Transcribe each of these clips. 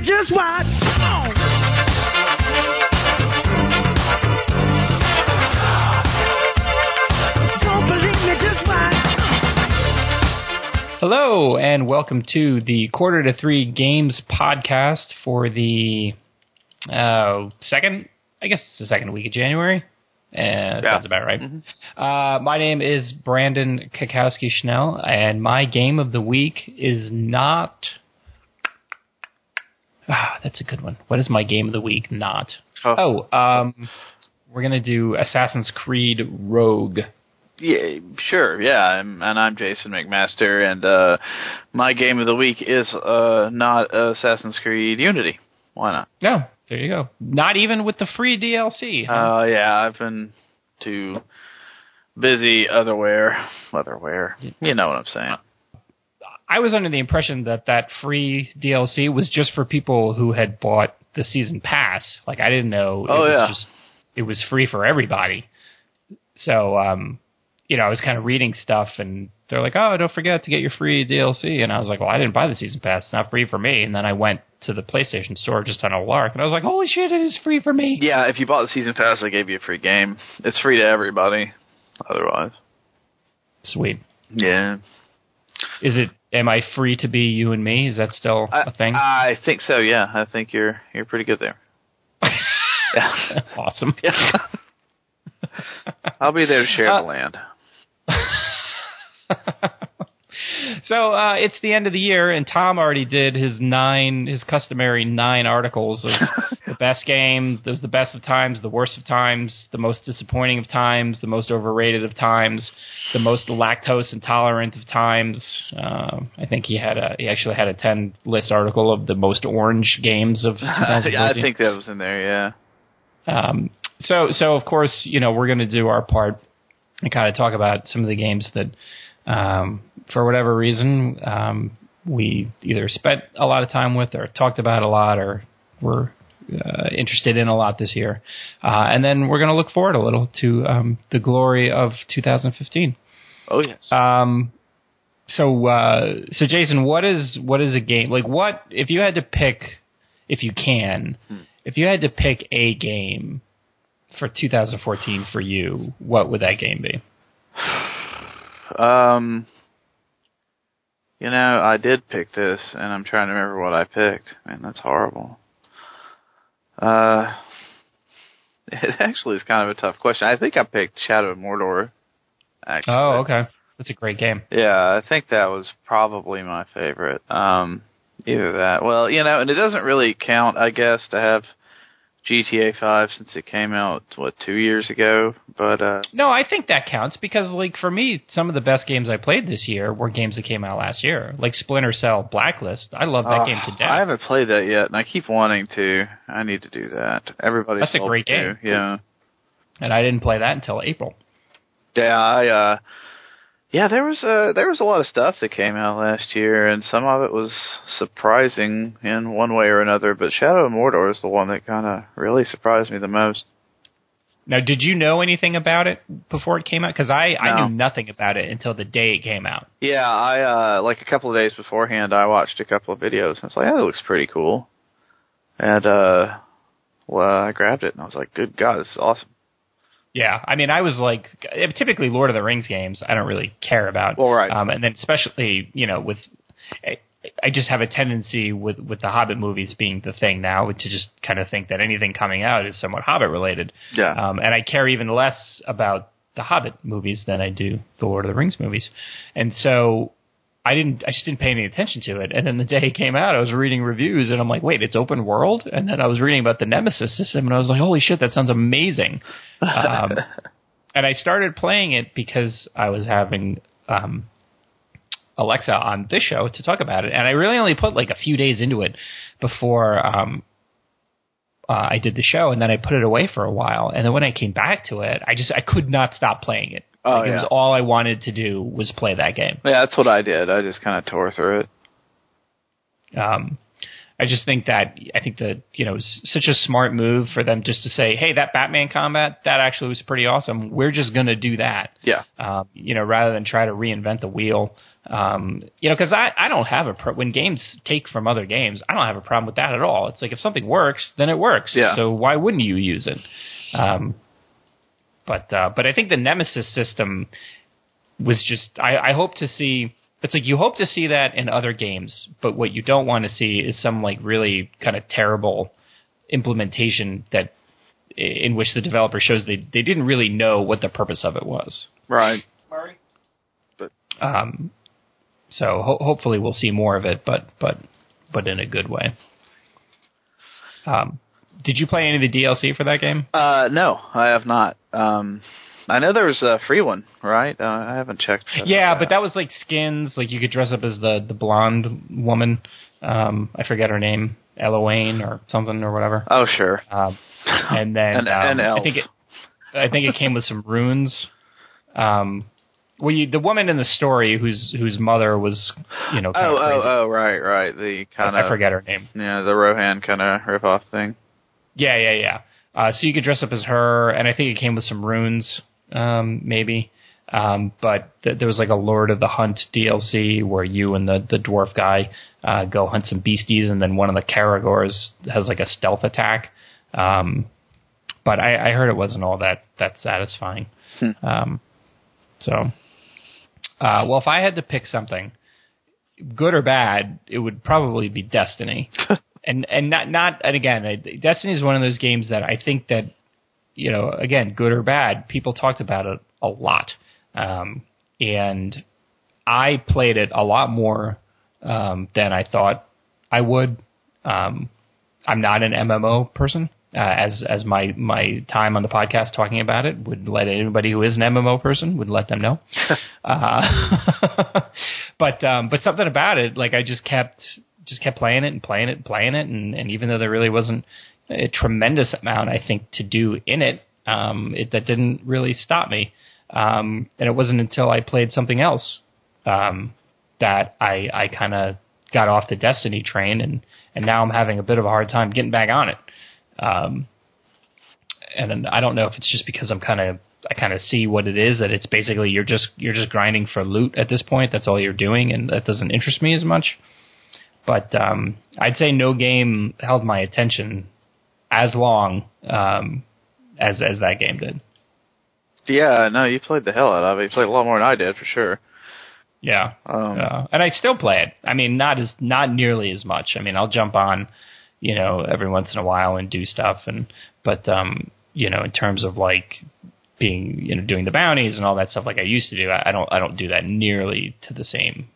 me, just watch. Come on. Don't believe me, just watch. Hello, and welcome to the Quarter to Three Games podcast for the uh, second, I guess it's the second week of January. Uh, Yeah. Sounds about right. Uh, my name is Brandon Kakowski Schnell, and my game of the week is not. Ah, that's a good one. What is my game of the week? Not. Oh. Oh, um, we're gonna do Assassin's Creed Rogue. Yeah, sure. Yeah, I'm, and I'm Jason McMaster, and uh, my game of the week is uh, not Assassin's Creed Unity. Why not? No, there you go. Not even with the free DLC. huh? Uh, yeah, I've been too busy otherwhere. Otherwhere. You know what I'm saying? I was under the impression that that free DLC was just for people who had bought the season pass. Like I didn't know it Oh, was yeah. just it was free for everybody. So um you know, I was kind of reading stuff and they're like, "Oh, don't forget to get your free DLC." And I was like, "Well, I didn't buy the season pass. It's not free for me." And then I went to the PlayStation store just on a lark and I was like, "Holy shit, it is free for me." Yeah, if you bought the season pass, they gave you a free game. It's free to everybody. Otherwise, Sweet. yeah. Is it am I free to be you and me? Is that still I, a thing? I think so. Yeah, I think you're you're pretty good there. yeah. awesome. yeah. I'll be there to share Uh, the land. So uh, it's the end of the year, and Tom already did his nine, his customary nine articles of the best game, there's the best of times, the worst of times, the most disappointing of times, the most overrated of times, the most lactose intolerant of times. Uh, I think he had a, he actually had a ten list article of the most orange games of yeah, I think that was in there. Yeah. Um, so, so of course, you know, we're going to do our part and kind of talk about some of the games that, um, for whatever reason, um, we either spent a lot of time with or talked about a lot or were uh, interested in a lot this year. Uh, and then we're going to look forward a little to um, the glory of 2015. Oh yes. Um, so, uh, so Jason, what is what is a game like? What if you had to pick, if you can, if you had to pick a game for 2014 for you, what would that game be? Um, you know, I did pick this, and I'm trying to remember what I picked. Man, that's horrible. Uh, it actually is kind of a tough question. I think I picked Shadow of Mordor. Actually. Oh, okay, that's a great game. Yeah, I think that was probably my favorite. Um, either that. Well, you know, and it doesn't really count, I guess, to have GTA 5 since it came out what two years ago. But uh, No, I think that counts because, like, for me, some of the best games I played this year were games that came out last year, like Splinter Cell, Blacklist. I love that Oh, game to death. I haven't played that yet, and I keep wanting to. I need to do that. Everybody, That's a great to. game. Yeah, and I didn't play that until April. yeah. I uh, yeah. There was uh, there was a lot of stuff that came out last year, and some of it was surprising in one way or another. But Shadow of Mordor is the one that kind of really surprised me the most. Now, did you know anything about it before it came out? Because I, I knew nothing about it until the day it came out. Yeah, I uh like a couple of days beforehand I watched a couple of videos and I was like, oh, that looks pretty cool. And uh well I grabbed it and I was like, Good God, this is awesome. Yeah, I mean, I was like, typically Lord of the Rings games, I don't really care about. Well, right. Um, and then especially, you know, with, I, just have a tendency with with the Hobbit movies being the thing now to just kind of think that anything coming out is somewhat Hobbit related. Yeah. Um, and I care even less about the Hobbit movies than I do the Lord of the Rings movies. And so I didn't, I just didn't pay any attention to it. And then the day it came out, I was reading reviews and I'm like, wait, it's open world? And then I was reading about the Nemesis system and I was like, holy shit, that sounds amazing. Um, and I started playing it because I was having, um, Alexa on this show to talk about it. And I really only put like a few days into it before, um, uh, I did the show and then I put it away for a while. And then when I came back to it, I just, I could not stop playing it. Oh, like, It was all I wanted to do was play that game. Yeah, that's what I did. I just kinda tore through it. Um, I just think that I think that you know it's such a smart move for them just to say, hey, that Batman combat that actually was pretty awesome. We're just gonna do that. Yeah. Um, you know, rather than try to reinvent the wheel. Um, you know, because I I don't have a pro- when games take from other games, I don't have a problem with that at all. It's like if something works, then it works. Yeah. So why wouldn't you use it? Um, but uh, but I think the Nemesis system was just I, I hope to see it's like you hope to see that in other games, but what you don't want to see is some like really kind of terrible implementation that in which the developer shows they they didn't really know what the purpose of it was. Right. Um, so ho- hopefully we'll see more of it, but but but in a good way. Um, did you play any of the DLC for that game? Uh, no, I have not. Um, I know there was a free one, right? Uh, I haven't checked. Yeah, but that was like skins. Like you could dress up as the the blonde woman. Um, I forget her name, Eloane or something or whatever. Oh, sure. Um, and then An- um, an. I think it, I think it came with some runes. Um, well, you, the woman in the story whose whose mother was, you know, Oh, oh, oh, right, right. The kind I, of I forget her name. Yeah, the Rohan kind of rip off thing. Yeah, yeah, yeah. Uh, so you could dress up as her, and I think it came with some runes, um, maybe. Um, but th- there was like a Lord of the Hunt DLC where you and the the dwarf guy uh, go hunt some beasties, and then one of the Caragors has like a stealth attack. Um, but I, I heard it wasn't all that that satisfying. Um, so, uh, well, if I had to pick something, good or bad, it would probably be Destiny. and and not not and again, I- Destiny is one of those games that I think that you know, again, good or bad, people talked about it a lot, um, and I played it a lot more um, than I thought I would. Um, I'm not an MMO person, uh, as as my my time on the podcast talking about it would let anybody who is an MMO person would let them know. uh, but um, but something about it, like I just kept just kept playing it and playing it and playing it, and, and even though there really wasn't a tremendous amount, I think, to do in it, um, it that didn't really stop me. Um, and it wasn't until I played something else um, that I I kind of got off the Destiny train, and and now I'm having a bit of a hard time getting back on it. Um, and I don't know if it's just because I'm kind of I kind of see what it is that it's basically you're just you're just grinding for loot at this point. That's all you're doing, and that doesn't interest me as much. But um, I'd say no game held my attention as long um, as as that game did. Yeah, no, you played the hell out of it. You played a lot more than I did, for sure. Yeah, Um, uh, and I still play it. I mean, not as not nearly as much. I mean, I'll jump on, you know, every once in a while and do stuff, and but um, you know, in terms of like being, you know, doing the bounties and all that stuff like I used to do, I, I don't I don't do that nearly to the same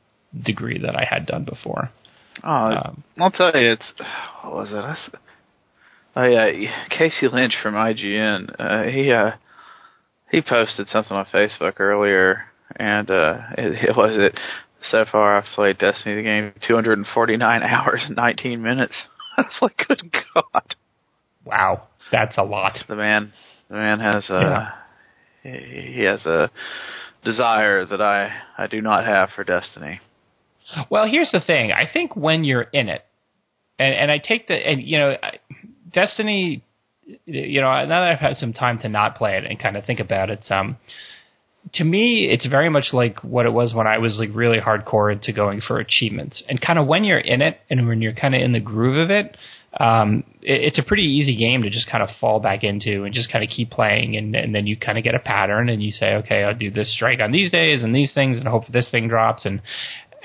degree that I had done before. Oh, Um, I'll tell you, it's what was it? I s- Oh yeah, Casey Lynch from IGN. Uh, he uh, he posted something on Facebook earlier, and uh, it, it was it. So far, I've played Destiny the game 249 hours and 19 minutes. That's like, good God, Wow, that's a lot. the man, the man has a he he has a desire that I I do not have for Destiny. Well, here's the thing. I think when you're in it, and, and I take the, and you know, Destiny, you know, now that I've had some time to not play it and kind of think about it, um, to me, it's very much like what it was when I was like really hardcore into going for achievements. And kind of when you're in it and when you're kind of in the groove of it, um, it, it's a pretty easy game to just kind of fall back into and just kind of keep playing. And, and then you kind of get a pattern and you say, okay, I'll do this strike on these days and these things and hope this thing drops. And,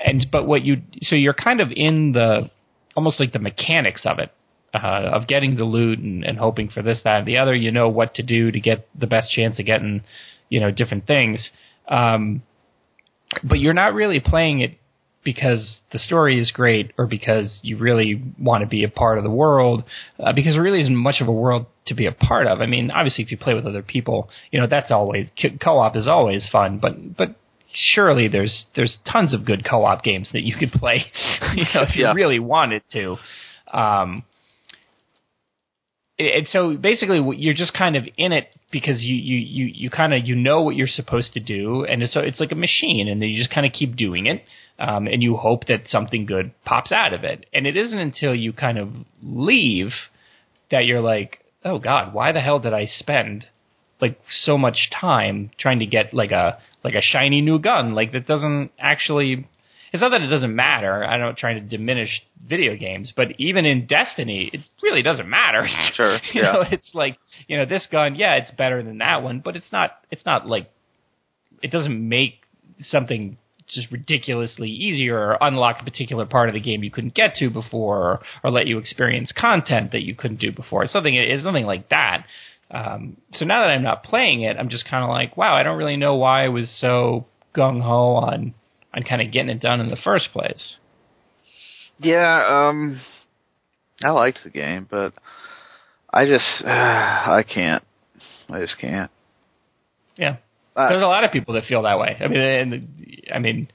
and, but what you, so you're kind of in the, almost like the mechanics of it. Uh, of getting the loot and, and hoping for this, that, and the other, you know what to do to get the best chance of getting, you know, different things. Um, but you're not really playing it because the story is great or because you really want to be a part of the world, uh, because there really isn't much of a world to be a part of. I mean, obviously, if you play with other people, you know, that's always co- co-op is always fun, but but surely there's there's tons of good co-op games that you could play, you know, if you Yeah. really wanted to. Um, and so basically, you're just kind of in it because you you you, you kind of you know what you're supposed to do, and it's it's like a machine, and then you just kind of keep doing it, um, and you hope that something good pops out of it. And it isn't until you kind of leave that you're like, oh God, why the hell did I spend like so much time trying to get like a like a shiny new gun? Like that doesn't actually. It's not that it doesn't matter. I'm not trying to diminish video games, but even in Destiny, it really doesn't matter. Mm-hmm. Sure, you yeah. know, it's like you know this gun. Yeah, it's better than that one, but it's not. It's not like it doesn't make something just ridiculously easier or unlock a particular part of the game you couldn't get to before or, or let you experience content that you couldn't do before. It's something it's nothing like that. Um, so now that I'm not playing it, I'm just kind of like, wow, I don't really know why I was so gung ho on on kind of getting it done in the first place. Yeah, um, I liked the game, but I just I can't. I just can't. Yeah, Uh, there's a lot of people that feel that way. I mean, and the, I mean,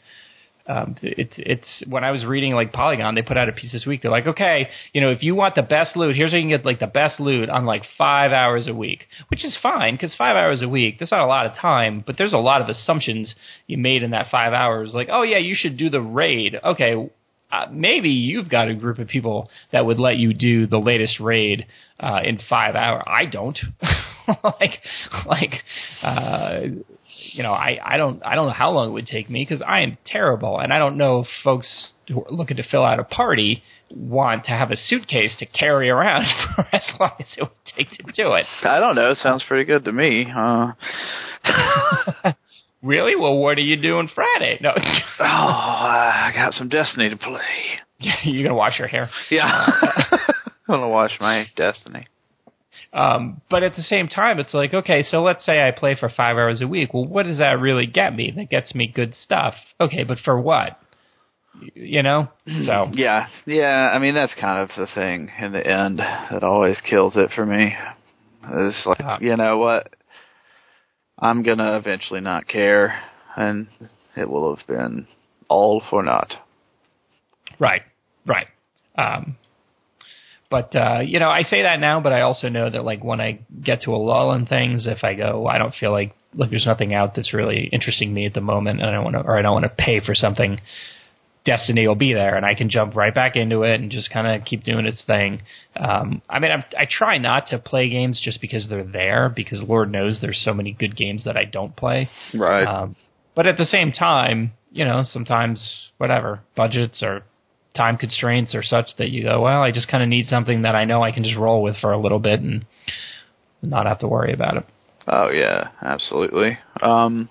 um, it's it's when I was reading like Polygon, they put out a piece this week. They're like, okay, you know, if you want the best loot, here's how you can get like the best loot on like five hours a week, which is fine because five hours a week that's not a lot of time, but there's a lot of assumptions you made in that five hours. Like, oh yeah, you should do the raid. Okay. Uh, maybe you've got a group of people that would let you do the latest raid uh, in five hours. I don't. like, like, uh, you know, I, I don't I don't know how long it would take me because I am terrible, and I don't know if folks who are looking to fill out a party want to have a suitcase to carry around for as long as it would take to do it. I don't know. It sounds pretty good to me. Uh, Really? Well, what are you doing Friday? No, oh, I got some Destiny to play. you're gonna wash your hair. Yeah, I'm gonna watch my Destiny. Um, but at the same time, it's like, okay, so let's say I play for five hours a week. Well, what does that really get me? That gets me good stuff. Okay, but for what? You know? So, Yeah, yeah. I mean, that's kind of the thing in the end that always kills it for me. It's like, Uh, you know what? I'm gonna eventually not care, and it will have been all for naught. Right, right. Um, but uh, you know, I say that now, but I also know that like when I get to a lull in things, if I go, I don't feel like like there's nothing out that's really interesting me at the moment, and I don't want to, or I don't want to pay for something. Destiny will be there, and I can jump right back into it and just kind of keep doing its thing. Um, I mean, I'm, I try not to play games just because they're there, because Lord knows there's so many good games that I don't play. Right. Um, but at the same time, you know, sometimes whatever budgets or time constraints are such that you go, well, I just kind of need something that I know I can just roll with for a little bit and not have to worry about it. Oh yeah, absolutely. Um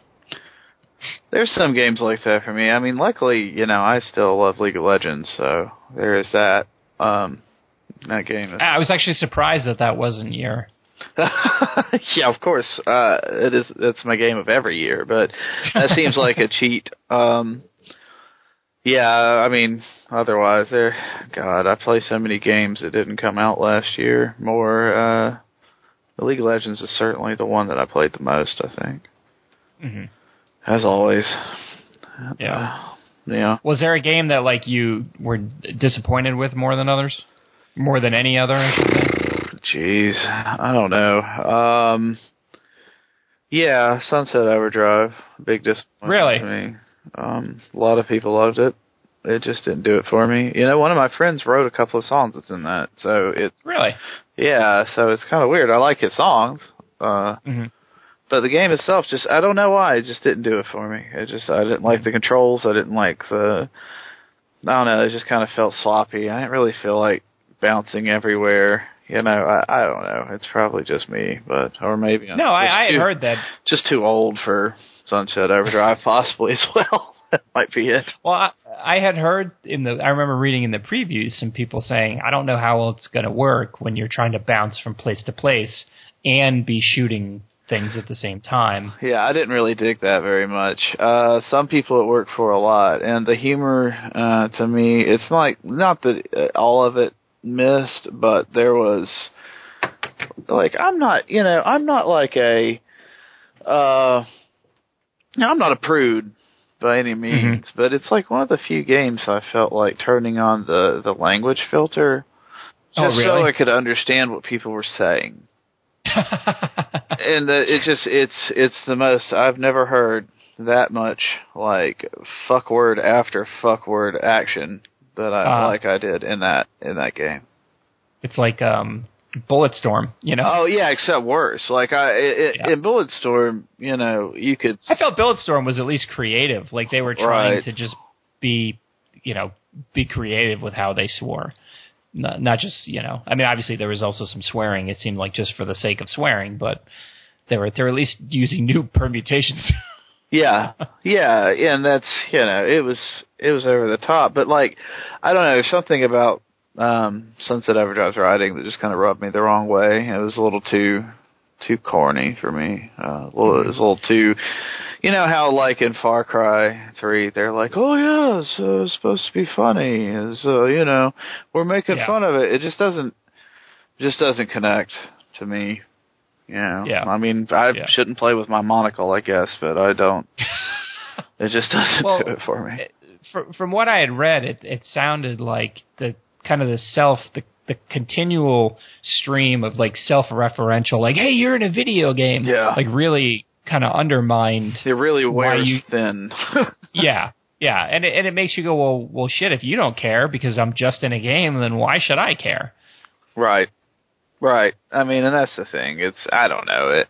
there's some games like that for me. I mean, luckily, you know, I still love League of Legends, so there is that. Um that game. Is, I was actually surprised that that wasn't your. yeah, of course. Uh it is it's my game of every year, but that seems like a cheat. Um yeah, I mean, otherwise there god, I play so many games that didn't come out last year. More uh the League of Legends is certainly the one that I played the most, I think. Mhm. As always. Yeah. Uh, yeah. Was there a game that like you were disappointed with more than others? More than any other, I. Jeez. I don't know. Um Yeah, Sunset Overdrive. Big disappointment Really? Um a lot of people loved it. It just didn't do it for me. You know, one of my friends wrote a couple of songs that's in that. So it's Really? yeah, so it's kind of weird. I like his songs. Uh Mhm. but the game itself just I don't know why it just didn't do it for me. It just I didn't like the controls. I didn't like the I don't know. It just kind of felt sloppy. I didn't really feel like bouncing everywhere. You know, I I don't know. It's probably just me, but or maybe I'm No, I, I had too, heard that. just too old for Sunset Overdrive, possibly as well. that might be it. Well, I, I had heard in the. I remember reading in the previews some people saying, "I don't know how well it's going to work when you're trying to bounce from place to place and be shooting things at the same time." Yeah, I didn't really dig that very much. Uh some people it worked for a lot, and the humor uh to me, it's like not that uh, all of it missed, but there was like I'm not, you know, I'm not like a uh no, I'm not a prude by any means, but it's like one of the few games I felt like turning on the the language filter Oh, just so? I could understand what people were saying. and uh, it just it's it's the most I've never heard that much like fuck word after fuck word action that I Uh-huh. like I did in that in that game. it's like um, Bulletstorm. You know, Oh yeah, except worse. Like I it, Yeah. in Bulletstorm, you know, you could I felt Bulletstorm was at least creative. Like they were trying Right. to just be, you know, be creative with how they swore. Not, not just, you know, I mean, obviously there was also some swearing. It seemed like just for the sake of swearing, but they were they're at least using new permutations. Yeah, yeah, and that's you know it was it was over the top, but like I don't know, something about um Sunset Overdrive's writing that just kind of rubbed me the wrong way. It was a little too too corny for me. Uh, a little, it was a little too, you know how like in Far Cry Three they're like, oh yeah, it's uh, supposed to be funny, is uh, you know we're making Yeah. fun of it. It just doesn't just doesn't connect to me. You know, Yeah. I mean, I Yeah. shouldn't play with my monocle, I guess, but I don't. It just doesn't Well, do it for me. from, from what I had read, it it sounded like the kind of the self the the continual stream of like self-referential, like "Hey, you're in a video game," Yeah. like really kind of undermined It really wears you- thin. yeah, yeah, and it, and it makes you go, well, well, shit. If you don't care because I'm just in a game, then why should I care? right, right. I mean, and that's the thing. It's I don't know it,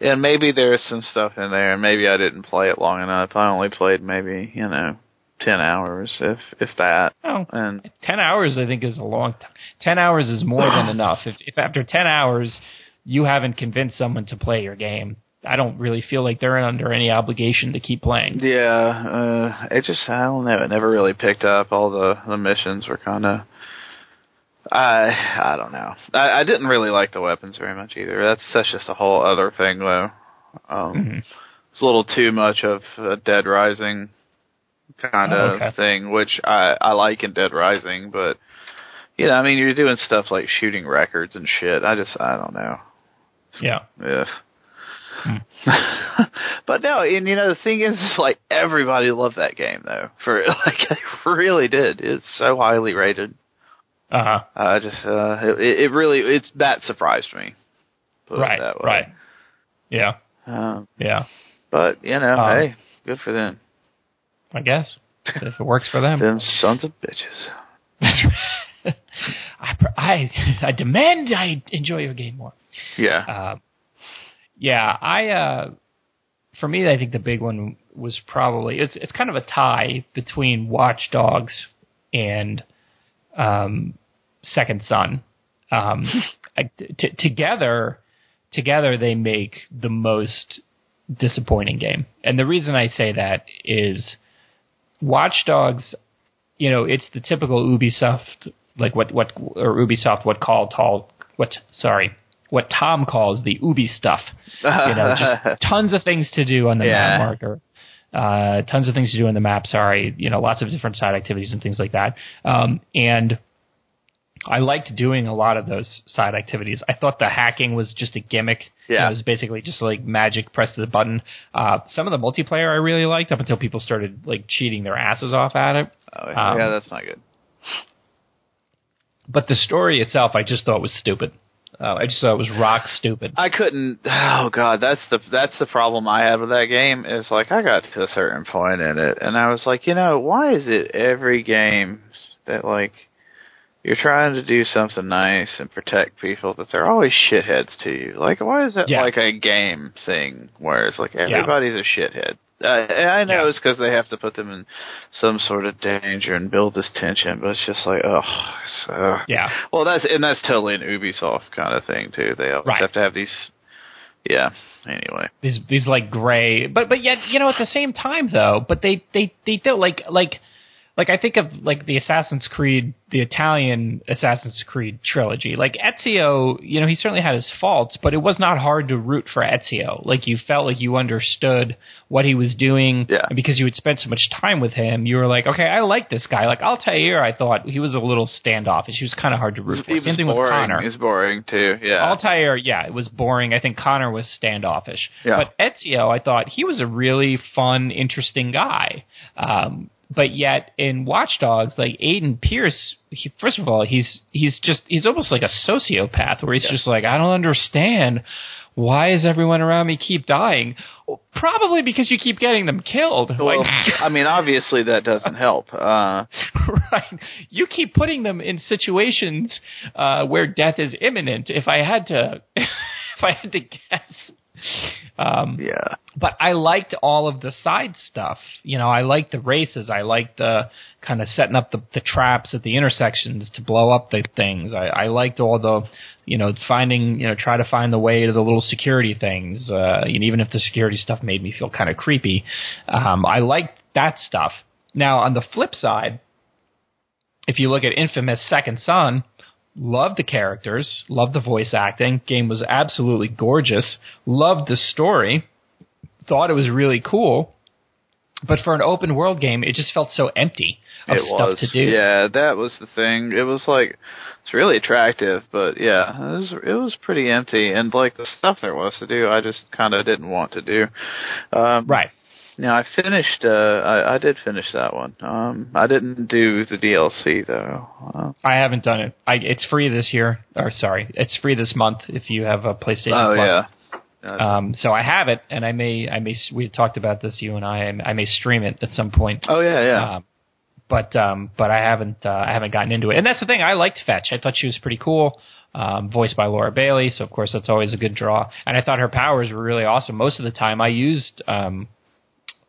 and maybe there's some stuff in there, and maybe I didn't play it long enough. I only played maybe you know ten hours, if if that, Oh, and ten hours, I think, is a long time. Ten hours is more than enough. If if after ten hours you haven't convinced someone to play your game, I don't really feel like they're under any obligation to keep playing. yeah, uh, it just I don't know. It never really picked up. All the the missions were kind of. I I don't know. I, I didn't really like the weapons very much either. That's that's just a whole other thing though. Um, Mhm. It's a little too much of a Dead Rising kind Oh, of okay. thing, which I I like in Dead Rising, but you know, I mean, you're doing stuff like shooting records and shit. I just I don't know. Yeah. Ugh. Hmm. but no, and you know the thing is, is like everybody loved that game though. For like, they really did. It's so highly rated. Uh huh. I just, uh, it, it really, it's that surprised me. Right. it that way. Right. Yeah. Um, Yeah. but you know, Um, hey, good for them. I guess if it works for them. Them sons of bitches. I, I I demand I enjoy your game more. Yeah. Uh, yeah, I uh, for me, I think the big one was probably it's it's kind of a tie between Watch Dogs and um, Second Son. Um, I, t- together, together they make the most disappointing game, and the reason I say that is Watch Dogs. You know, it's the typical Ubisoft, like what what or Ubisoft what call tall what sorry what Tom calls the Ubi stuff. You know, just tons of things to do on the Yeah. map marker. Uh, tons of things to do on the map. Sorry, you know, lots of different side activities and things like that. Um, and I liked doing a lot of those side activities. I thought the hacking was just a gimmick. You know, Yeah. it was basically just like magic, press the button. Uh, some of the multiplayer I really liked up until people started like cheating their asses off at it. oh, um, yeah, that's not good. But the story itself, I just thought was stupid. Uh, I just thought it was rock stupid. I couldn't. Oh god, that's the that's the problem I had with that game. Is like I got to a certain point in it, and I was like, you know, why is it every game that like you're trying to do something nice and protect people, but they're always shitheads to you? Like, why is that Yeah. like a game thing where it's like everybody's a shithead? Uh, I know Yeah. it's because they have to put them in some sort of danger and build this tension, but it's just like, oh, so. Yeah. Well, that's and that's totally an Ubisoft kind of thing too. They always Right. have to have these. Yeah. Anyway. these these like gray but but yet you know at the same time though but they they they feel like like like I think of like the Assassin's Creed the Italian Assassin's Creed trilogy like Ezio you know he certainly had his faults but it was not hard to root for Ezio like you felt like you understood what he was doing Yeah. and because you had spent so much time with him you were like okay I like this guy like Altair I thought he was a little standoffish he was kind of hard to root for He same was thing with boring. Connor He's boring too. Yeah. Altair, yeah, it was boring. I think Connor was standoffish. Yeah. But Ezio, I thought he was a really fun, interesting guy. Um, but yet in Watch Dogs, like Aiden Pearce, he, first of all, he's he's just he's almost like a sociopath, where he's just like, I don't understand. Why is everyone around me keep dying? Well, probably because you keep getting them killed. Well, like, I mean, obviously that doesn't help. Uh, right. You keep putting them in situations uh, where death is imminent. If I had to, if I had to guess, um, yeah. but I liked all of the side stuff. You know, I liked the races. I liked the kind of setting up the, the traps at the intersections to blow up the things. I, I liked all the, you know, finding, you know, try to find the way to the little security things. Uh, and even if the security stuff made me feel kind of creepy, um, I liked that stuff. Now, on the flip side, if you look at Infamous Second Son, loved the characters, loved the voice acting. Game was absolutely gorgeous. Loved the story. Thought it was really cool. But for an open world game, it just felt so empty of it stuff was. to do. Yeah, that was the thing. It was like it's really attractive, but yeah, it was it was pretty empty. And like the stuff there was to do, I just kind of didn't want to do. Um, Right. Now I finished. Uh, I, I did finish that one. Um, I didn't do the DLC though. Uh, I haven't done it. I, it's free this year. Or sorry, it's free this month if you have a PlayStation oh Plus. yeah. Um, so I have it, and I may, I may. We talked about this, you and I. I may stream it at some point. oh yeah, yeah. Um, but um, but I haven't uh, I haven't gotten into it, and that's the thing. I liked Fetch. I thought she was pretty cool, um, voiced by Laura Bailey. So of course that's always a good draw. And I thought her powers were really awesome. Most of the time, I used um,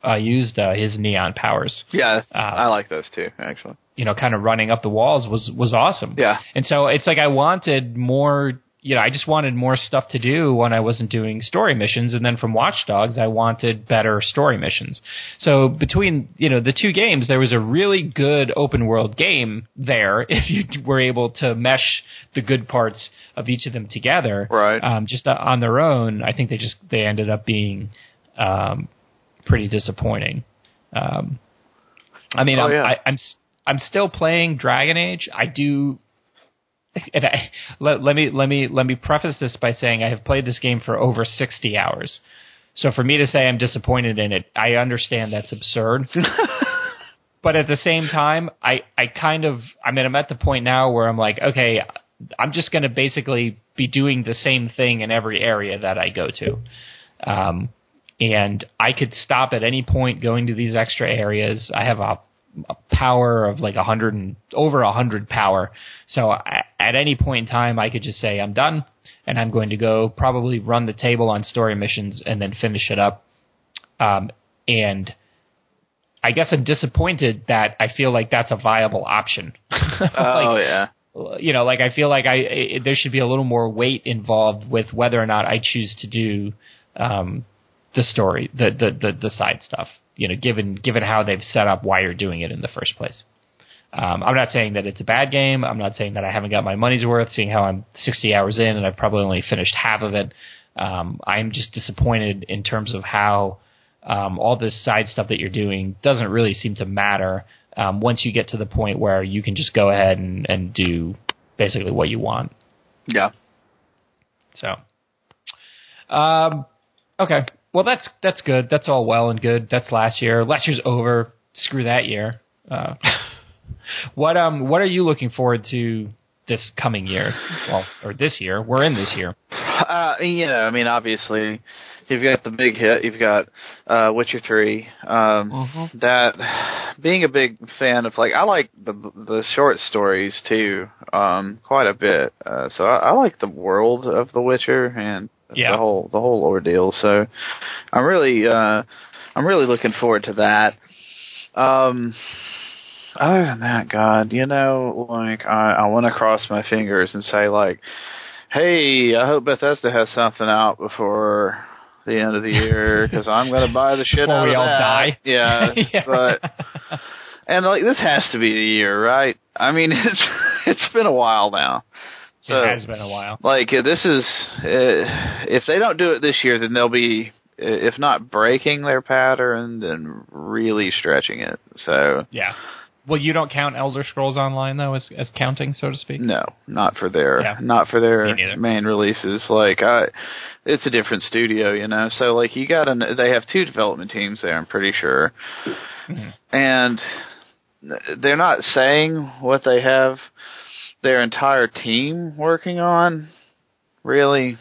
I used uh, his neon powers. yeah, uh, I like those too. Actually. You know, kind of running up the walls was was awesome. Yeah. And so it's like I wanted more. You know, I just wanted more stuff to do when I wasn't doing story missions, and then from Watch Dogs, I wanted better story missions. So between you know the two games, there was a really good open world game there if you were able to mesh the good parts of each of them together. Right. Um, just uh, on their own, I think they just they ended up being um, pretty disappointing. Um, I mean, Oh, I'm, yeah. I, I'm s- I'm still playing Dragon Age. I do. And I, let, let me let me let me preface this by saying I have played this game for over sixty hours. So for me to say I'm disappointed in it, I understand that's absurd. but at the same time, I I kind of I mean I'm at the point now where I'm like, okay, I'm just going to basically be doing the same thing in every area that I go to. Um, and I could stop at any point going to these extra areas. I have a, a power of like a hundred and over a hundred power. So I, at any point in time, I could just say I'm done, and I'm going to go probably run the table on story missions and then finish it up. Um, and I guess I'm disappointed that I feel like that's a viable option. oh yeah. you know, like I feel like I, I there should be a little more weight involved with whether or not I choose to do um, the story, the, the the the side stuff. You know, given given how they've set up why you're doing it in the first place. Um, I'm not saying that it's a bad game. I'm not saying that I haven't got my money's worth. Seeing how I'm 60 hours in and I've probably only finished half of it. Um, I'm just disappointed in terms of how um, all this side stuff that you're doing doesn't really seem to matter um, once you get to the point where you can just go ahead and, and do basically what you want. Yeah. So, um, okay. Well, that's that's good. That's all well and good. That's last year. Last year's over. Screw that year. Uh, what um what are you looking forward to this coming year? Well, or this year? We're in this year. Uh, you know, I mean, obviously, you've got the big hit. You've got uh, Witcher Three. Um, That being a big fan of like, I like the the short stories too, um, quite a bit. Uh, so I, I like the world of The Witcher and Yeah. the whole the whole ordeal. So I'm really uh, I'm really looking forward to that. Um, other than that, God, you know, like I, I want to cross my fingers and say like, hey, I hope Bethesda has something out before the end of the year because I'm going to buy the shit Before out we of all that. die. Yeah, Yeah. but and like this has to be the year, right? I mean, it's it's been a while now. So it has been a while. like uh, this is uh, if they don't do it this year, then they'll be uh, if not breaking their pattern, then really stretching it. So Yeah. Well, you don't count Elder Scrolls Online though as as counting, so to speak. no, not for their Yeah. not for their main releases. Like I, it's a different studio, you know. So like you got an they have two development teams there. I'm pretty sure, Mhm. and they're not saying what they have their entire team working on. Really,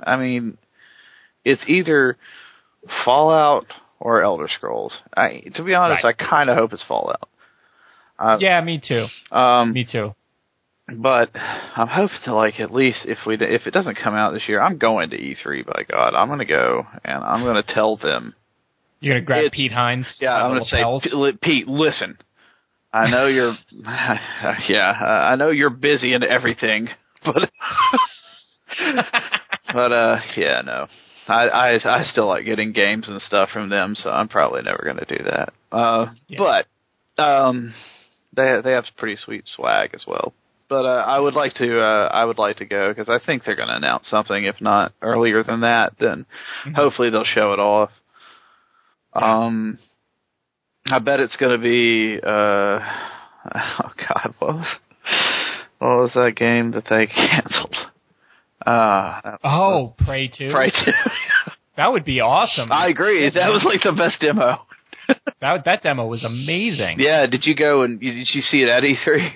I mean, it's either Fallout or Elder Scrolls. I, to be honest, Right. I kind of hope it's Fallout. Uh, Yeah, me too. Um, Me too. but I'm hoping to like at least if we if it doesn't come out this year, I'm going to E3. By God, I'm going to go and I'm going to tell them. You're gonna grab Pete Hines. Yeah, I'm going to say, "P- Pete, listen. I know you're, yeah, uh, I know you're busy and everything, but, but uh, yeah, no, I, I, I still like getting games and stuff from them, so I'm probably never going to do that. Uh, Yeah. but, um, they they have pretty sweet swag as well. But uh, I would like to uh, I would like to go because I think they're going to announce something. If not earlier than that, then Mhm. hopefully they'll show it off. Um, I bet it's going to be uh, oh god, what was what was that game that they canceled? Uh, Oh, Prey two. right. That would be awesome. I agree. That was like the best demo. that that demo was amazing. Yeah, did you go and did you see it at E3?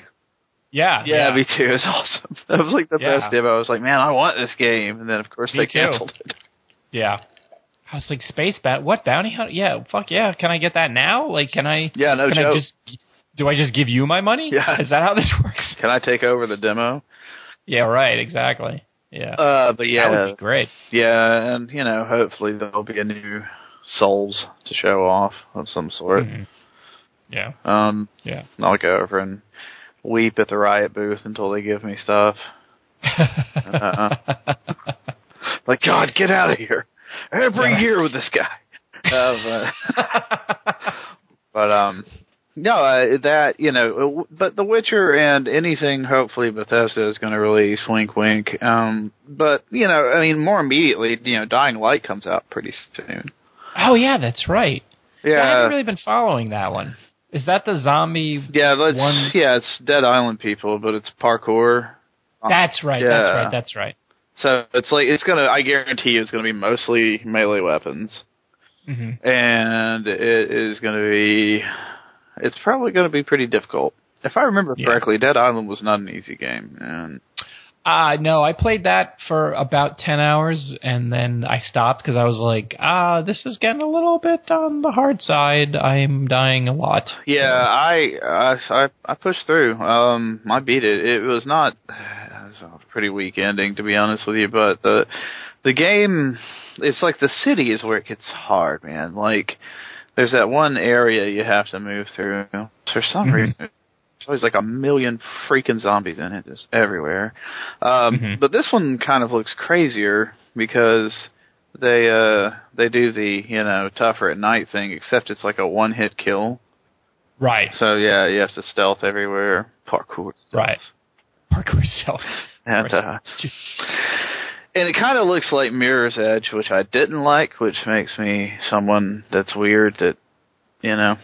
Yeah. Yeah, me too. It was awesome. That was like the Yeah. best demo. I was like, man, I want this game, and then of course Me they too. canceled it. Yeah. I was like, space bat. What bounty hunter? Yeah, fuck yeah. Can I get that now? Like, can I? Yeah, no can I joke. just? Do I just give you my money? Yeah. Is that how this works? Can I take over the demo? Yeah. Right. Exactly. Yeah. Uh, but that yeah, would be great. yeah, and you know, hopefully there'll be a new Souls to show off of some sort. Mhm. Yeah. Um, Yeah. I'll go over and weep at the riot booth until they give me stuff. Uh-uh. Like, God, get out of here! Every Yeah. year with this guy. Uh, but, but um, no, uh, that you know, but The Witcher and anything hopefully Bethesda is going to release. Wink, wink. Um, but you know, I mean, more immediately, you know, Dying Light comes out pretty soon. oh yeah, that's right. Yeah, I Yeah, haven't really been following that one. Is that the zombie? yeah, let's, one- yeah, it's Dead Island people, but it's parkour. That's right. That's right. That's right. So it's like it's gonna. I guarantee you, it's gonna be mostly melee weapons, hmm and it is gonna be. It's probably gonna be pretty difficult. If I remember Yeah. correctly, Dead Island was not an easy game, and Uh, no, I played that for about 10 hours and then I stopped because I was like, ah, this is getting a little bit on the hard side. I'm dying a lot. yeah, I, I I I pushed through. Um, I beat it. It was not. It was a pretty weak ending, to be honest with you. But the the game, it's like the city is where it gets hard, man. Like there's that one area you have to move through for some Mhm. reason. There's always like a million freaking zombies in it, just everywhere. Um, Mhm. But this one kind of looks crazier because they uh they do the you know tougher at night thing, except it's like a one hit kill. Right, So yeah, you have to stealth everywhere, parkour stuff. right. And uh, and it kind of looks like Mirror's Edge, which I didn't like, which makes me someone that's weird that you know.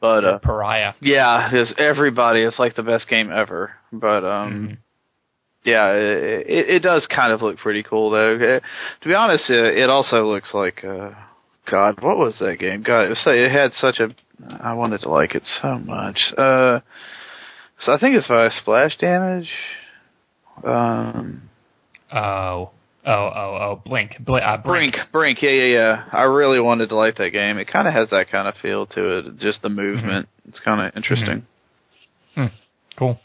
But uh Pariah. yeah, because everybody, it's like the best game ever. But um Mhm. yeah, it, it, it does kind of look pretty cool though. Uh, to be honest, it, it also looks like uh God, what was that game? God, it was so, it had such a I wanted to like it so much. Uh so I think it's by Splash Damage. Um Oh. Oh, oh, oh. Blink. Bl- uh. Brink, Brink, yeah, yeah, yeah. I really wanted to like that game. It kind of has that kind of feel to it, just the movement. It's kind of interesting. Cool.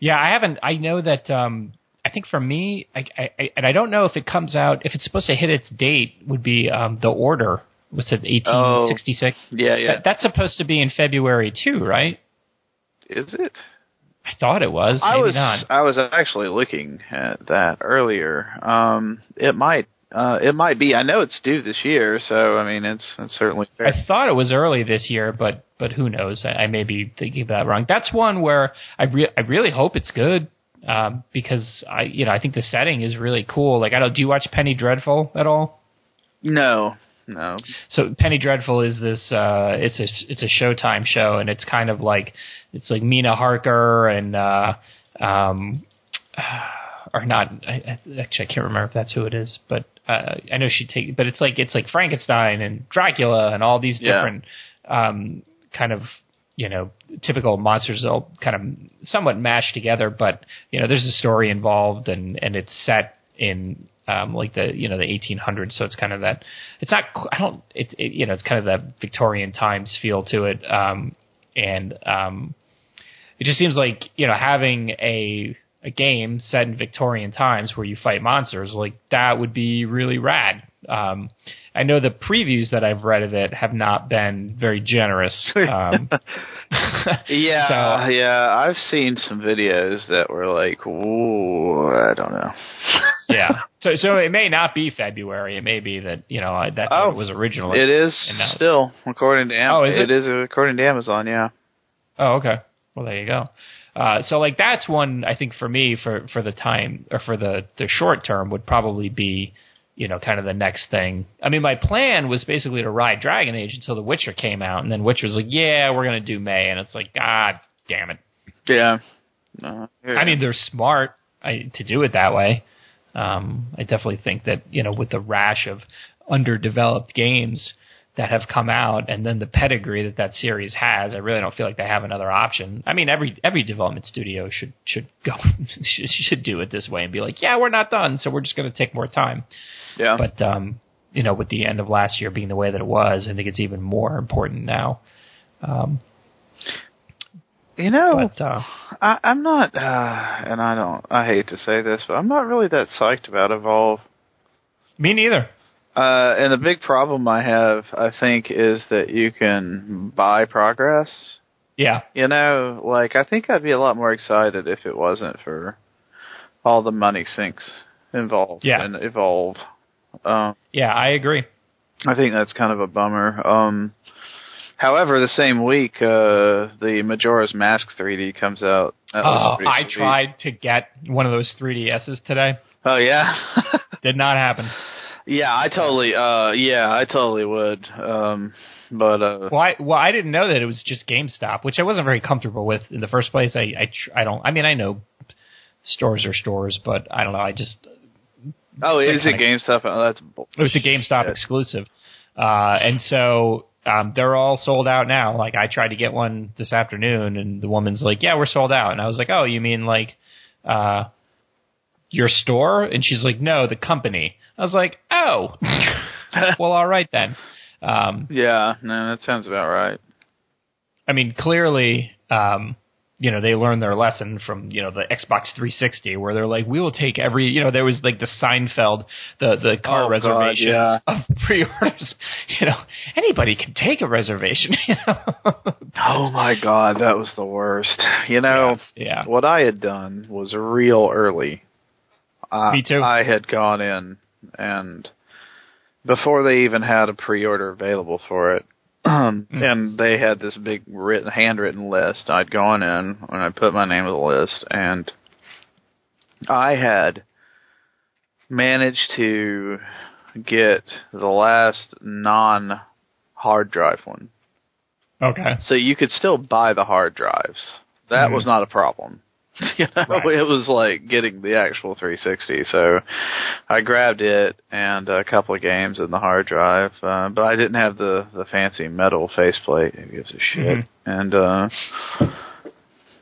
Yeah, I haven't. I know that. Um, I think for me, I, I, I, and I don't know if it comes out. If it's supposed to hit its date, would be um, the Order. What's it? Eighteen sixty six. Yeah, yeah. That's supposed to be in February too, right? Is it? I thought it was. I was not. I was actually looking at that earlier. Um, it might uh, it might be. I know it's due this year, so I mean it's it's certainly fair. I thought it was early this year, but but who knows? I, I may be thinking that wrong. That's one where I re- I really hope it's good um, because I you know I think the setting is really cool. Like I don't. Do you watch Penny Dreadful at all? no, no. so Penny Dreadful is this uh it's a it's a Showtime show and it's kind of like it's like Mina Harker and uh um or not I, I, actually I can't remember if that's who it is but uh I know she take but it's like it's like Frankenstein and Dracula and all these Yeah. different um kind of you know, typical monsters they'll kind of somewhat mashed together, but you know, there's a story involved and and it's set in um, like the you know the 1800s, so it's kind of that. It's not. I don't. It, it you know it's kind of that Victorian times feel to it, um, and um, it just seems like you know having a a game set in Victorian times where you fight monsters like that would be really rad. Um, I know the previews that I've read of it have not been very generous. Um, Yeah, So- yeah. I've seen some videos that were like, "Ooh, I don't know." yeah. So so it may not be February. It may be that you know that's Oh, what it was originally. It is now- still according to Am- Oh, is it? it is according to Amazon. Yeah. Oh, okay. Well, there you go. Uh, so like that's one I think for me for for the time or for the the short term would probably be you know kind of the next thing. I mean, my plan was basically to ride Dragon Age until The Witcher came out, and then Witcher's like, yeah, we're gonna do May, and it's like, God damn it. Yeah. No, I mean, they're smart I, to do it that way. Um, I definitely think that you know with the rash of underdeveloped games that have come out, and then the pedigree that that series has, I really don't feel like they have another option. I mean, every every development studio should should go should, should do it this way and be like, yeah, we're not done, so we're just going to take more time. Yeah. But um, you know, with the end of last year being the way that it was, I think it's even more important now. Um, you know, but uh, I, I'm not, uh, and I don't. I hate to say this, but I'm not really that psyched about Evolve. me neither. Uh, and the big problem I have, I think, is that you can buy progress. Yeah, You know, like I think I'd be a lot more excited if it wasn't for all the money sinks involved Yeah. in Evolve. Um, yeah, I agree. I think that's kind of a bummer. Um, however, the same week, uh, the Majora's Mask 3D comes out. Oh, I sweet. tried to get one of those 3DSs today. Oh yeah. Did not happen. yeah, I totally. Uh, yeah, I totally would. Um, but uh, Well, I, well, I didn't know that it was just GameStop, which I wasn't very comfortable with in the first place. I, I, tr- I don't. I mean, I know stores are stores, but I don't know. I just oh, is it kinda- GameStop? Oh, that's bull- it was a GameStop exclusive, uh, and so um, they're all sold out now. Like I tried to get one this afternoon, and the woman's like, "Yeah, we're sold out," and I was like, "Oh, you mean like uh, your store?" And she's like, "No, the company." I was like, "Oh, well, all right then." Um, Yeah, no, that sounds about right. I mean, clearly, um, you know, they learned their lesson from you know the Xbox 360, where they're like, we will take every, you know, there was like the Seinfeld, the the car Oh, God, reservations yeah. of pre-orders. You know, anybody can take a reservation. You know? Oh my god, that was the worst. You know, yeah, what I had done was real early. I, Me too. I had gone in and before they even had a pre-order available for it, um, Mm. and they had this big written, handwritten list. I'd gone in and I put my name on the list, and I had managed to get the last non hard drive one. okay, So you could still buy the hard drives. That Mhm. was not a problem. you know, Right. it was like getting the actual 360. So I grabbed it and a couple of games in the hard drive, uh, but I didn't have the the fancy metal faceplate. Who gives a shit? Mhm. And uh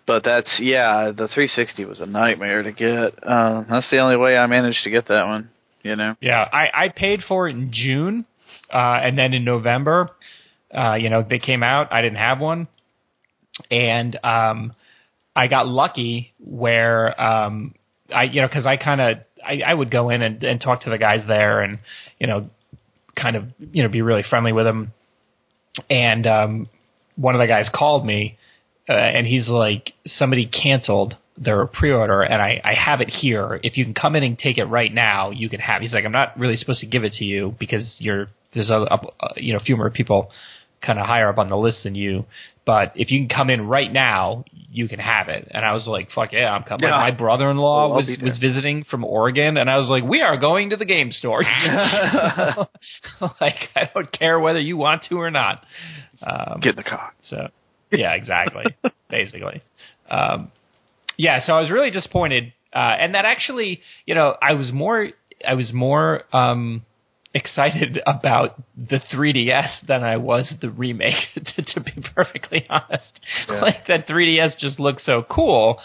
but that's yeah, the 360 was a nightmare to get. Uh, that's the only way I managed to get that one. You know. yeah. I I paid for it in June, uh, and then in November, uh, you know, they came out. I didn't have one, and um, I got lucky where um, I you know because I kind of I, I would go in and, and talk to the guys there and you know kind of you know be really friendly with them. And um, one of the guys called me uh, and he's like somebody canceled their pre-order and I, I have it here. If you can come in and take it right now you can have he's like I'm not really supposed to give it to you because you're there's a, a you know a few more people kind of higher up on the list than you. But if you can come in right now, you can have it. And I was like, fuck yeah, I'm coming. Yeah. Like my brother-in-law Oh, was was visiting from Oregon, and I was like, we are going to the game store. like I don't care whether you want to or not. Um, Get in the car. so yeah, exactly. basically. Um, yeah, so I was really disappointed, uh, and that actually, you know, I was more, I was more um, excited about the 3DS than I was the remake. To, to be perfectly honest, Yeah. like that 3DS just looks so cool,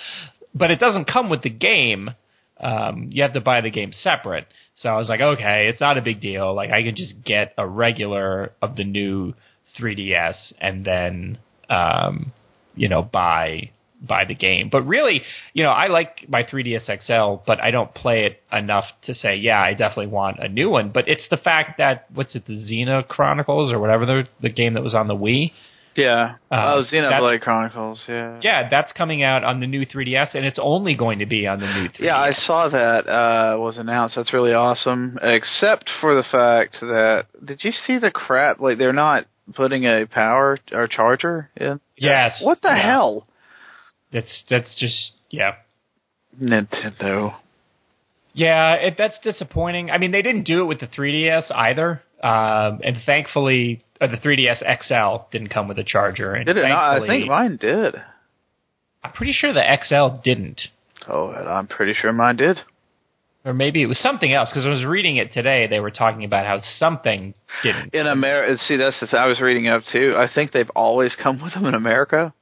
but it doesn't come with the game. Um, you have to buy the game separate. So I was like, okay, it's not a big deal. Like I can just get a regular of the new 3DS and then, um, you know, buy buy the game. But really, you know, I like my 3DS XL, but I don't play it enough to say, yeah, I definitely want a new one. But it's the fact that what's it, the Xena Chronicles or whatever the the game that was on the Wii. Yeah. Uh, oh, Xenoblade Chronicles. Yeah. Yeah, that's coming out on the new 3DS, and it's only going to be on the new 3DS. Yeah, I saw that uh, was announced. That's really awesome. Except for the fact that did you see the crap? Like they're not putting a power or charger in. Yes. What the Yeah. hell, That's that's just yeah. Nintendo? Yeah, it, that's disappointing. I mean, they didn't do it with the 3DS either, um, and thankfully, uh, the 3DS XL didn't come with a charger. And Did it not? I think mine did. I'm pretty sure the XL didn't, Oh, I'm pretty sure mine did. or maybe it was something else. Because I was reading it today, they were talking about how something didn't. In America, see, that's the. I was reading it up too. I think they've always come with them in America.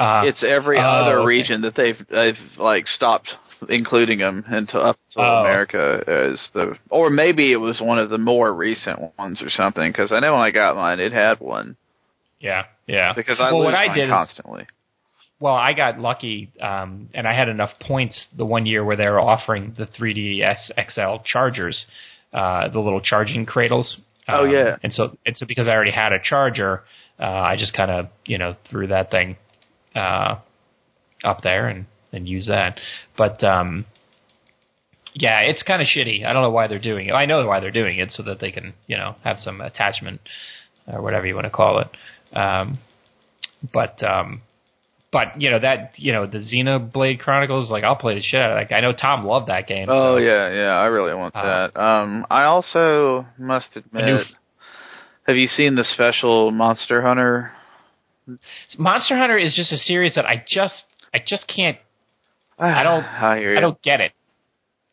Uh, it's every oh, other okay. region that they've they've like stopped including them until up until Oh. America as the or maybe it was one of the more recent ones or something because I know when I got mine it had one yeah, yeah. because I well, lose what I mine did is, constantly. well, I got lucky, um, and I had enough points the one year where they were offering the 3DS XL chargers, uh, the little charging cradles. Oh, Um, yeah. and so and so because I already had a charger, uh, I just kind of you know threw that thing uh, up there and and use that. But um, yeah, it's kind of shitty. I don't know why they're doing it. I know why they're doing it so that they can you know have some attachment or whatever you want to call it. Um, but um, but you know that you know the Xenoblade Chronicles, like I'll play the shit out of that. I know Tom loved that game. Oh so. yeah, yeah, I really want Uh, that. Um, I also must admit, f- have you seen the special Monster Hunter? Monster Hunter is just a series that I just I just can't I don't- I. I don't get it.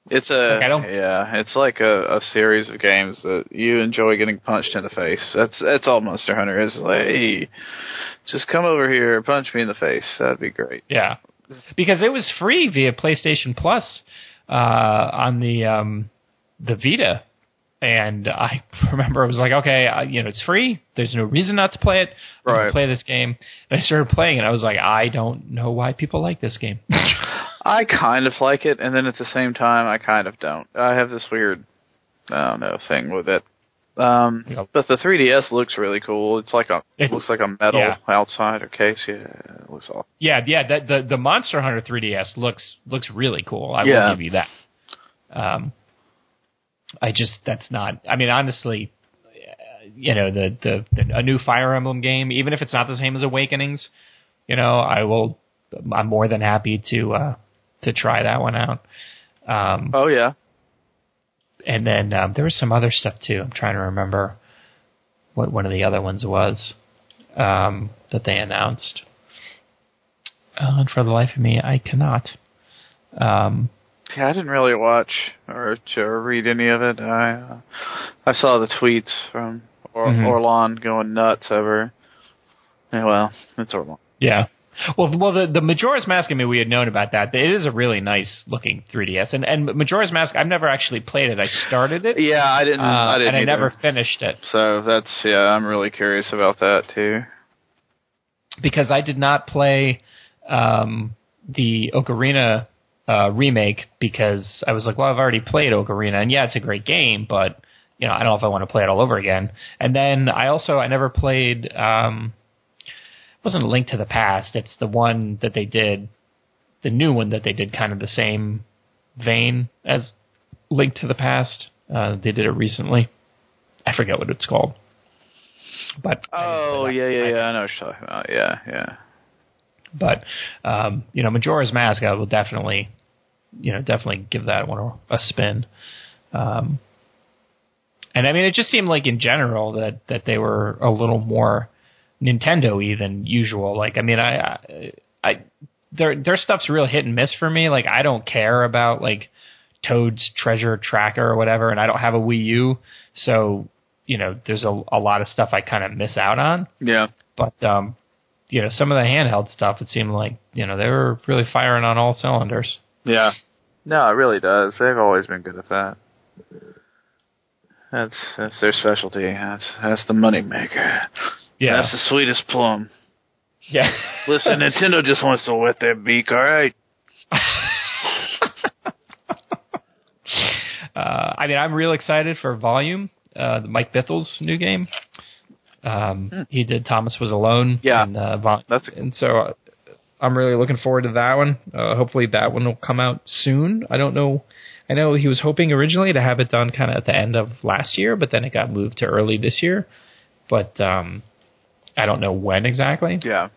It's a Like, yeah, it's like a, a series of games that you enjoy getting punched in the face. That's that's all Monster Hunter is. Like, hey, just come over here, punch me in the face. That'd be great. Yeah, because it was free via PlayStation Plus uh, on the um, the Vita, and I remember I was like, okay, uh, you know, it's free. There's no reason not to play it. I'm Right. Play this game, and I started playing, and I was like, I don't know why people like this game. I kind of like it, and then at the same time, I kind of don't. I have this weird, I don't know, thing with it. Um, Yep. but the 3DS looks really cool. It's like a It- looks like a metal yeah. outside or case. Yeah, it looks awesome. yeah, yeah. That the the Monster Hunter 3DS looks looks really cool. I Yeah. will give you that. Um, I just that's not. I mean, honestly, uh, you know, the, the the a new Fire Emblem game, even if it's not the same as Awakenings, you know, I will. I'm more than happy to uh, to try that one out. Um, Oh yeah, and then um, there was some other stuff too. I'm trying to remember what one of the other ones was um, that they announced. Uh, and for the life of me, I cannot. Um, yeah. I didn't really watch or or read any of it. I uh, I saw the tweets from or- Mhm. Orlon going nuts over. Yeah, well, it's Orlon. yeah. Well, well, the the Majora's Mask. I mean, we had known about that. It is a really nice looking 3DS, and and Majora's Mask. I've never actually played it. I started it, Yeah, I didn't. uh, I didn't and I either. never finished it So that's yeah. I'm really curious about that too. because I did not play um, the Ocarina uh, remake because I was like, well, I've already played Ocarina, and yeah, it's a great game, but you know, I don't know if I want to play it all over again. And then I also I never played. Um, it wasn't a Link to the Past. It's the one that they did, the new one that they did, kind of the same vein as Link to the Past. Uh, they did it recently. I forget what it's called. But I Oh that. yeah, yeah, I- yeah. I know what you're talking about. Yeah, yeah. but um, you know, Majora's Mask, I will definitely, you know, definitely give that one a, a spin. Um, and I mean, it just seemed like in general that that they were a little more Nintendo-y than usual. Like, I mean, I, I, I their their stuff's real hit and miss for me. Like, I don't care about like Toad's Treasure Tracker or whatever, and I don't have a Wii U, so you know, there's a, a lot of stuff I kind of miss out on. Yeah. But um, you know, some of the handheld stuff, it seemed like you know they were really firing on all cylinders. Yeah. No, it really does. They've always been good at that. That's that's their specialty. That's that's the money maker. Yeah, That's the sweetest plum. yeah. Listen, Nintendo just wants to wet their beak, all right? Uh, I mean, I'm real excited for Volume, uh, Mike Bithell's new game. Um, He did Thomas Was Alone. Hmm. Yeah. and, uh, Vol- That's- and so uh, I'm really looking forward to that one. Uh, hopefully, that one will come out soon. I don't know. I know he was hoping originally to have it done kind of at the end of last year, but then it got moved to early this year. But um, I don't know when exactly. Yeah.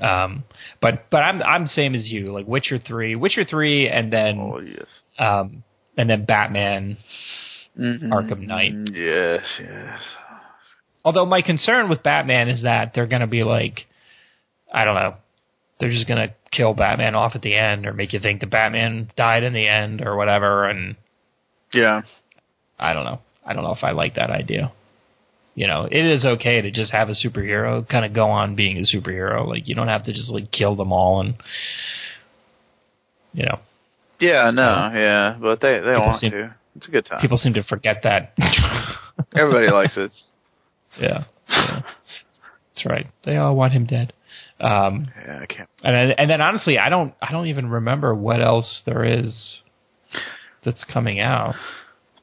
Um, but but I'm I'm same as you. Like Witcher three, Witcher three, and then Oh yes. um, and then Batman Mhm. Arkham Knight. Yes, yes. Although my concern with Batman is that they're going to be like, I don't know, they're just going to kill Batman off at the end or make you think the Batman died in the end or whatever. And Yeah. I don't know. I don't know if I like that idea. You know, it is okay to just have a superhero kind of go on being a superhero. Like you don't have to just like kill them all and, you know, Yeah, no, yeah. But they they want seem- to. It's a good time. people seem to forget that. Everybody likes it. yeah. yeah. That's right. They all want him dead. Um, Yeah, I can't. And then, and then honestly, I don't I don't even remember what else there is that's coming out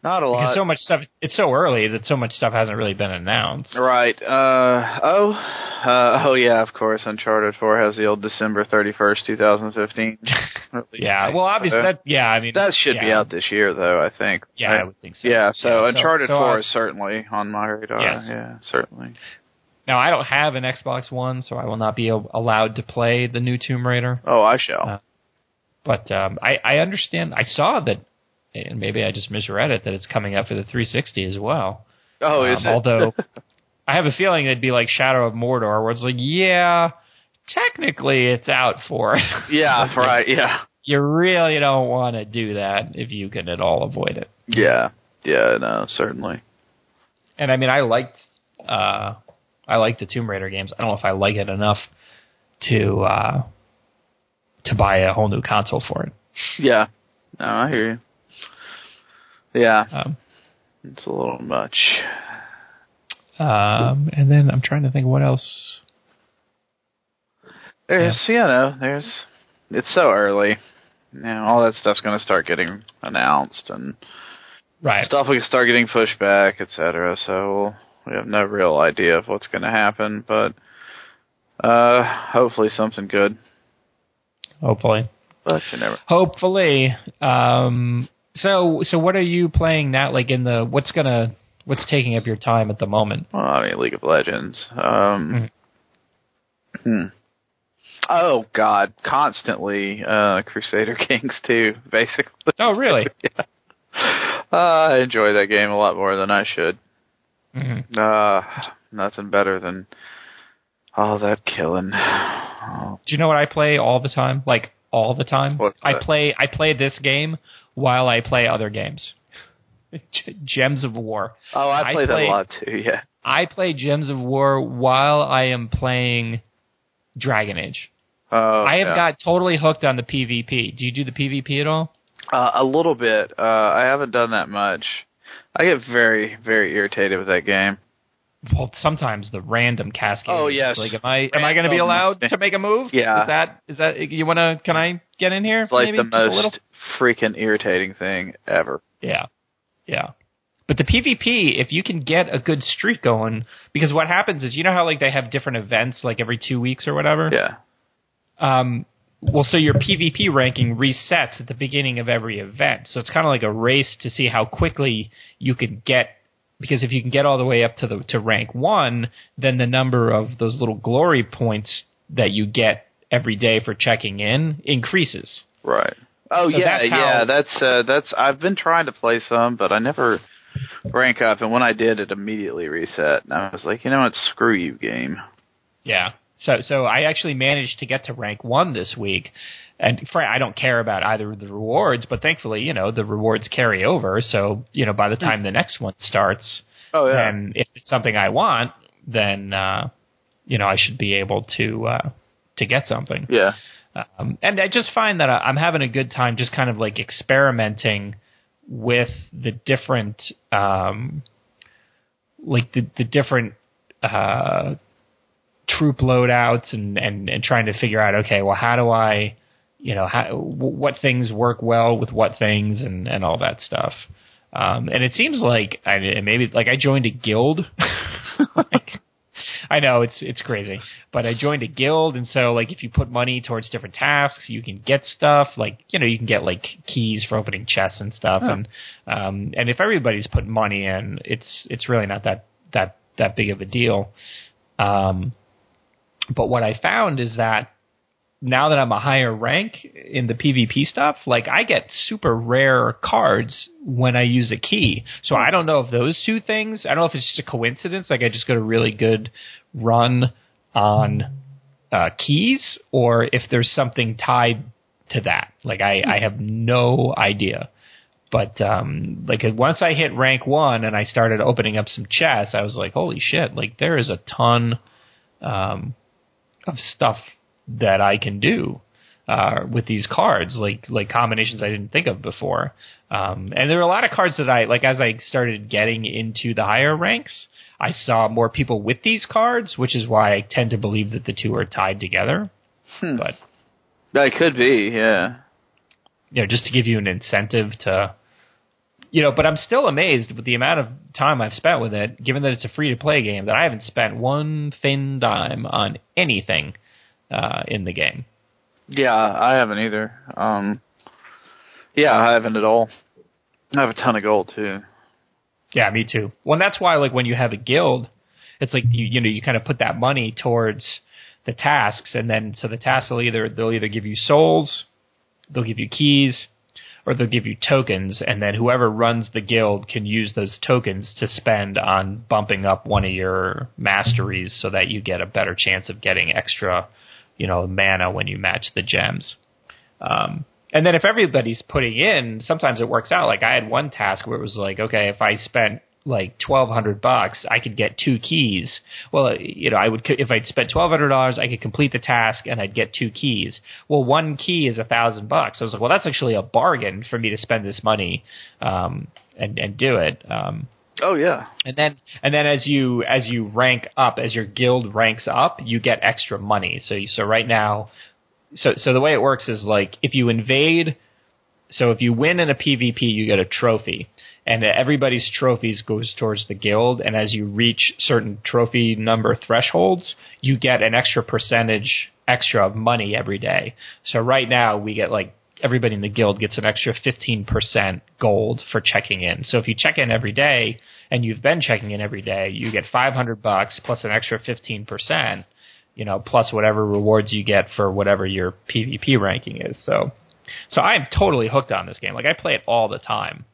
Not a because lot. so much stuff. It's so early that so much stuff hasn't really been announced. Right. Uh oh. Uh oh yeah, of course. Uncharted four has the old December thirty first, two thousand fifteen. Yeah. Well, obviously that. Yeah. I mean that should be out this year though, I think. Yeah, I would think so. Yeah, so Uncharted so, four uh, is certainly on my radar. Yes. Yeah, certainly. Now I don't have an Xbox One, so I will not be a- allowed to play the new Tomb Raider. Oh, I shall. Uh, But um, I I understand. I saw that, and maybe I just misread it that it's coming up for the 360 as well. oh, is Um, it? Although I have a feeling it'd be like Shadow of Mordor, where it's like, yeah, technically it's out for it. yeah, Like, right. Yeah. You really don't want to do that if you can at all avoid it. Yeah. Yeah. No, certainly. And I mean, I liked, uh, I like the Tomb Raider games. I don't know if I like it enough to uh, to buy a whole new console for it. Yeah. No, I hear you. Yeah, Um, it's a little much. um, and then I'm trying to think what else. There's, you know, there's. It's so early. Now all that stuff's going to start getting announced and Right. stuff will start getting pushed back, etc. So we have no real idea of what's going to happen, but uh, hopefully something good. Hopefully. But you never. Hopefully. Um, so so what are you playing now? Like in the what's gonna what's taking up your time at the moment? Well, I mean, League of Legends. Um, hmm. Oh God, constantly uh, Crusader Kings two. Basically. Oh, really? yeah. Uh, I enjoy that game a lot more than I should. Hmm Uh, nothing better than all that killing. Oh, Do you know what I play all the time? Like all the time. What's I that? play I play this game while I play other games. Gems of War. oh I I play that a lot too. Yeah. I play Gems of War while I am playing Dragon Age. Oh, I have yeah. got totally hooked on the PvP. Do you do the PvP at all? Uh, a little bit. Uh, I haven't done that much. I get very, very irritated with that game. Well, sometimes the random cascade. Oh, yes. Like, am I am I going to be allowed to make a move? Yeah. Is that is that you want to? Can I get in here? It's like maybe? the a little? most freaking irritating thing ever. Yeah, yeah. But the PvP, if you can get a good streak going, because what happens is, you know how like they have different events like every two weeks or whatever. Yeah. Um, well, so your PvP ranking resets at the beginning of every event. So it's kind of like a race to see how quickly you can get. Because if you can get all the way up to the to rank one, then the number of those little glory points that you get every day for checking in increases. Right. Oh So yeah, that's how- yeah. That's uh, that's. I've been trying to play some, but I never rank up. And when I did, it immediately reset. And I was like, you know what? Screw you, game. Yeah. So so I actually managed to get to rank one this week, and I don't care about either of the rewards, but thankfully, you know, the rewards carry over. So, you know, by the time the next one starts, Oh yeah. then if it's something I want, then uh, you know I should be able to uh, to get something. yeah. Um, and I just find that I'm having a good time, just kind of like experimenting with the different, um, like the the different uh, troop loadouts, and, and and trying to figure out, okay, well, how do I, you know, how what things work well with what things, and and all that stuff. Um, and it seems like I maybe like I joined a guild. like, I know it's it's crazy, but I joined a guild, and so like if you put money towards different tasks, you can get stuff. Like you know, you can get like keys for opening chests and stuff. And um, and if everybody's put money in, it's it's really not that that that big of a deal. Um, but what I found is that now that I'm a higher rank in the PvP stuff, like I get super rare cards when I use a key. So I don't know if those two things, I don't know if it's just a coincidence, like I just got a really good run on uh, keys, or if there's something tied to that. Like I, I have no idea. But um, like once I hit rank one and I started opening up some chests, I was like, holy shit! Like there is a ton um, of stuff that I can do uh, with these cards, like like combinations I didn't think of before. Um, and there were a lot of cards that I like as I started getting into the higher ranks. I saw more people with these cards, which is why I tend to believe that the two are tied together. Hmm. But That could be. Yeah. you know, just to give you an incentive to, you know, but I'm still amazed with the amount of time I've spent with it, given that it's a free to play game, that I haven't spent one thin dime on anything uh, in the game. Yeah, I haven't either. Um, yeah, I haven't at all. I have a ton of gold too. Yeah, me too. Well, and that's why, like, when you have a guild, it's like you you know you kind of put that money towards the tasks, and then so the tasks will either they'll either give you souls, they'll give you keys, or they'll give you tokens, and then whoever runs the guild can use those tokens to spend on bumping up one of your masteries, so that you get a better chance of getting extra, you know, mana when you match the gems. Um, and then if everybody's putting in, sometimes it works out. Like I had one task where it was like, okay, if I spent like twelve hundred bucks, I could get two keys. Well, you know, I would if I'd spent twelve hundred dollars, I could complete the task and I'd get two keys. Well, one key is a thousand bucks. I was like, well, that's actually a bargain for me to spend this money um, and and do it. Um, Oh yeah. and then and then as you as you rank up, as your guild ranks up, you get extra money. So you, so right now, so so the way it works is like if you invade, so if you win in a PvP, you get a trophy, and everybody's trophies goes towards the guild. And as you reach certain trophy number thresholds, you get an extra percentage extra of money every day. So right now we get like everybody in the guild gets an extra 15% gold for checking in. So if you check in every day and you've been checking in every day, you get 500 bucks plus an extra 15%, you know, plus whatever rewards you get for whatever your PvP ranking is. So so I'm totally hooked on this game. Like I play it all the time.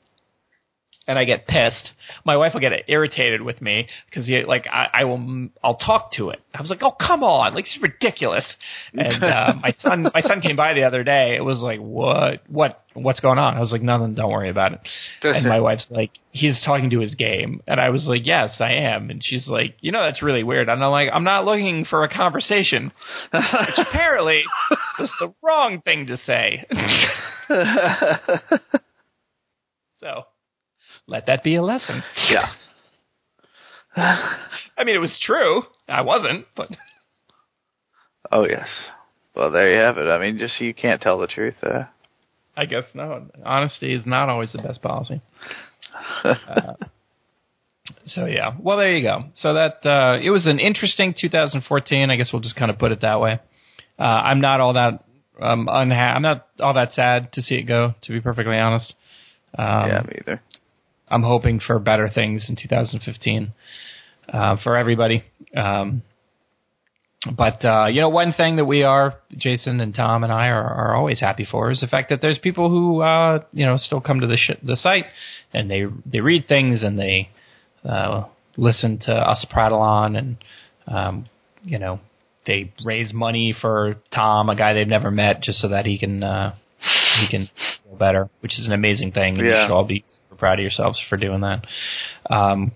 And I get pissed. My wife will get irritated with me because like I, I will I'll talk to it. I was like, oh come on, like it's ridiculous. And uh, my son my son came by the other day. It was like, what what what's going on? I was like, nothing. Don't worry about it. And my wife's like, he's talking to his game, and I was like, yes, I am. And she's like, you know, that's really weird. And I'm like, I'm not looking for a conversation, which apparently was the wrong thing to say. so let that be a lesson. yeah. I mean, it was true. I wasn't, but Oh yes. Well, there you have it. I mean, just you can't tell the truth. Uh, I guess no. Honesty is not always the best policy. Uh, so yeah, well there you go. So that uh, it was an interesting 2014. I guess we'll just kind of put it that way. Uh, I'm not all that um, unha- I'm not all that sad to see it go. To be perfectly honest, um, yeah, me either. I'm hoping for better things in 2015 uh, for everybody. Um, but uh, you know, one thing that we are, Jason and Tom and I are, are always happy for is the fact that there's people who uh, you know still come to the sh- the site and they they read things and they uh, listen to us prattle on and um, you know they raise money for Tom, a guy they've never met, just so that he can uh, he can feel better, which is an amazing thing. And Yeah. should all be proud of yourselves for doing that. Um,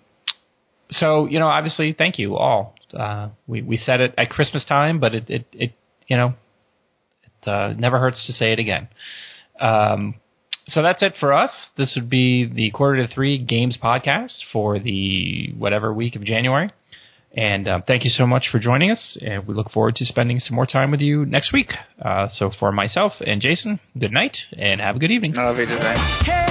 so you know, obviously, thank you all. Uh, we we said it at Christmas time, but it it, it you know it uh, never hurts to say it again. Um, so that's it for us. This would be the quarter to three games podcast for the whatever week of January. And um, thank you so much for joining us. And we look forward to spending some more time with you next week. Uh, so for myself and Jason, good night and have a good evening. No, if he did that. Hey,